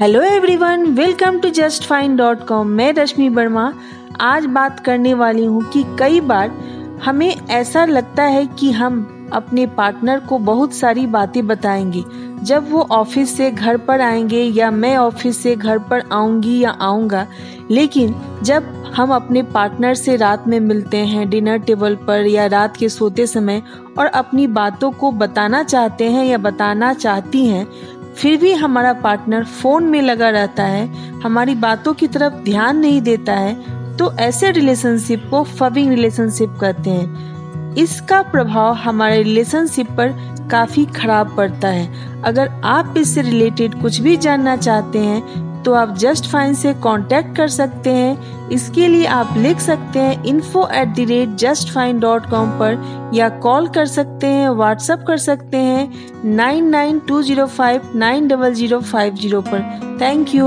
Hello everyone welcome to just fine dot com मैं रश्मि वर्मा आज बात करने वाली हूँ कि कई बार हमें ऐसा लगता है कि हम अपने पार्टनर को बहुत सारी बातें बताएँगे। जब वो ऑफ़िस से घर पर आएँगे या मैं ऑफ़िस से घर पर आऊँगी या आऊँगा, लेकिन जब हम अपने पार्टनर से रात में मिलते हैं डिनर टेबल पर या रात के सोते समय और अपनी बातों को बताना चाहते हैं या बताना चाहती हैं फिर भी हमारा पार्टनर फ़ोन में लगा रहता है, हमारी बातों की तरफ़ ध्यान नहीं देता है तो ऐसे रिलेशनशिप को फविंग रिलेशनशिप कहते हैं। इसका प्रभाव हमारे रिलेशनशिप पर काफ़ी खराब पड़ता है। अगर आप इससे रिलेटेड कुछ भी जानना चाहते हैं तो आप जस्ट फाइन से कांटेक्ट कर सकते हैं। इसके लिए आप लिख सकते हैं info at the rate just fine dot com पर या कॉल कर सकते हैं व्हाट्सअप कर सकते हैं nine nine two zero five nine double zero five zero पर। Thank you